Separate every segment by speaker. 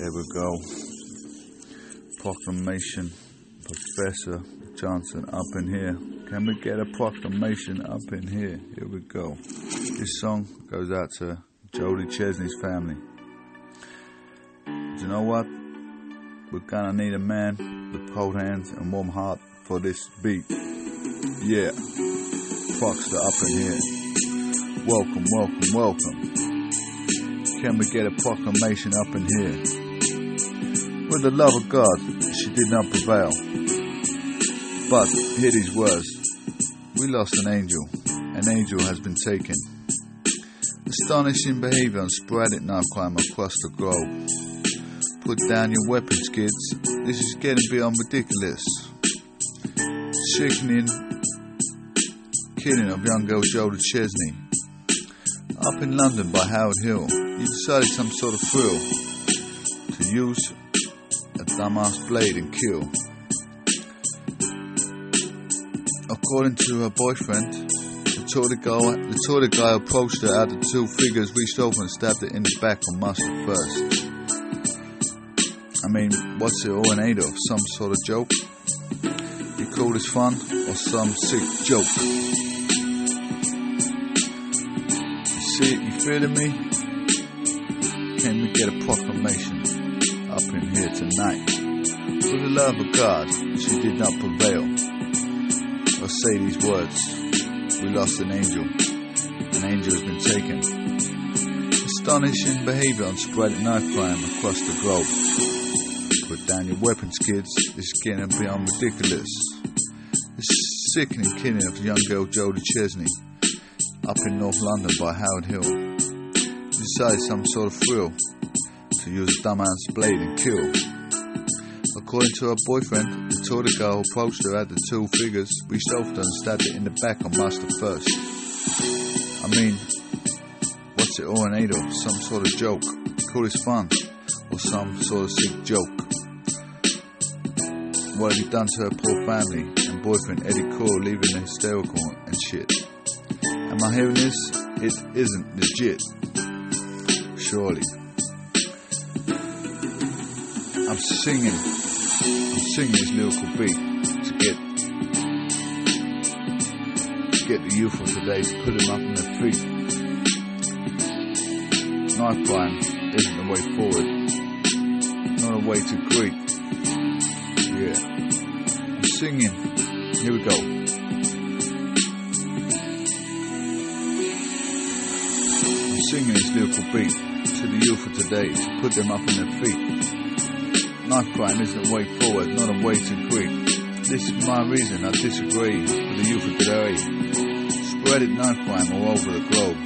Speaker 1: There we go. Proclamation, Professor Johnson up in here. Can we get a proclamation up in here? Here we go. This song goes out to Jodie Chesney's family. Do you know what? We're gonna need a man with cold hands and warm heart for this beat. Yeah. Proxter up in here. Welcome, welcome, welcome. Can we get a proclamation up in here? With the love of God, she did not prevail. But hear these words We lost an angel. An angel has been taken. Astonishing behavior on sporadic crime across the globe. Put down your weapons, kids. This is getting beyond ridiculous. Sickening killing of young girl Jodie Chesney. Up in London by Harold Hill, you decided some sort of thrill to use a dumbass blade and kill. According to her boyfriend, the toilet guy, the guy approached her after two figures reached over and stabbed her in the back on mustard first. I mean, what's it all in aid of? Some sort of joke? You call this fun or some sick joke? You see you feeling me? Can we get a proclamation tonight? For the love of God, she did not prevail. Or say these words, we lost an angel. An angel has been taken. Astonishing behavior on sporadic knife crime across the globe. Put down your weapons, kids. This is getting beyond ridiculous. The sickening killing of young girl Jodie Chesney up in North London by Harold Hill. Decided some sort of thrill to use dumbass blade and kill. According to her boyfriend, the toilet girl approached her at the two figures, reached over and stabbed her in the back on Master first. I mean, what's it all in of? Some sort of joke. Call this fun. Or some sort of sick joke. What have you done to her poor family and boyfriend Eddie Cole leaving the hysterical and shit? Am I hearing this? It isn't legit. Surely. I'm singing. I'm singing this lyrical beat to get to get the youth of today to put them up on their feet. Knife crime isn't the way forward. Not a way to greet. Yeah. I'm singing. Here we go. I'm singing this lyrical beat to the youth of today to put them up on their feet. Knife crime isn't a way forward, not a way to greet. This is my reason I disagree with the youth of today. Sporadic knife crime all over the globe.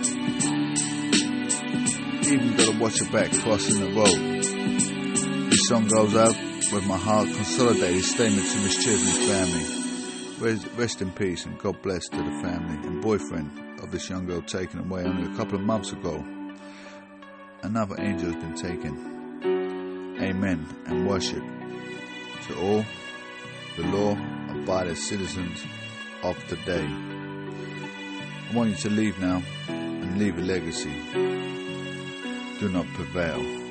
Speaker 1: Even gotta watch your back crossing the road. This song goes out with my heart consolidated statement to Miss Chesney's family. Rest in peace and God bless to the family and boyfriend of this young girl taken away only a couple of months ago. Another angel has been taken. Amen and worship to all the law abiding citizens of today. I want you to leave now and leave a legacy. Do not prevail.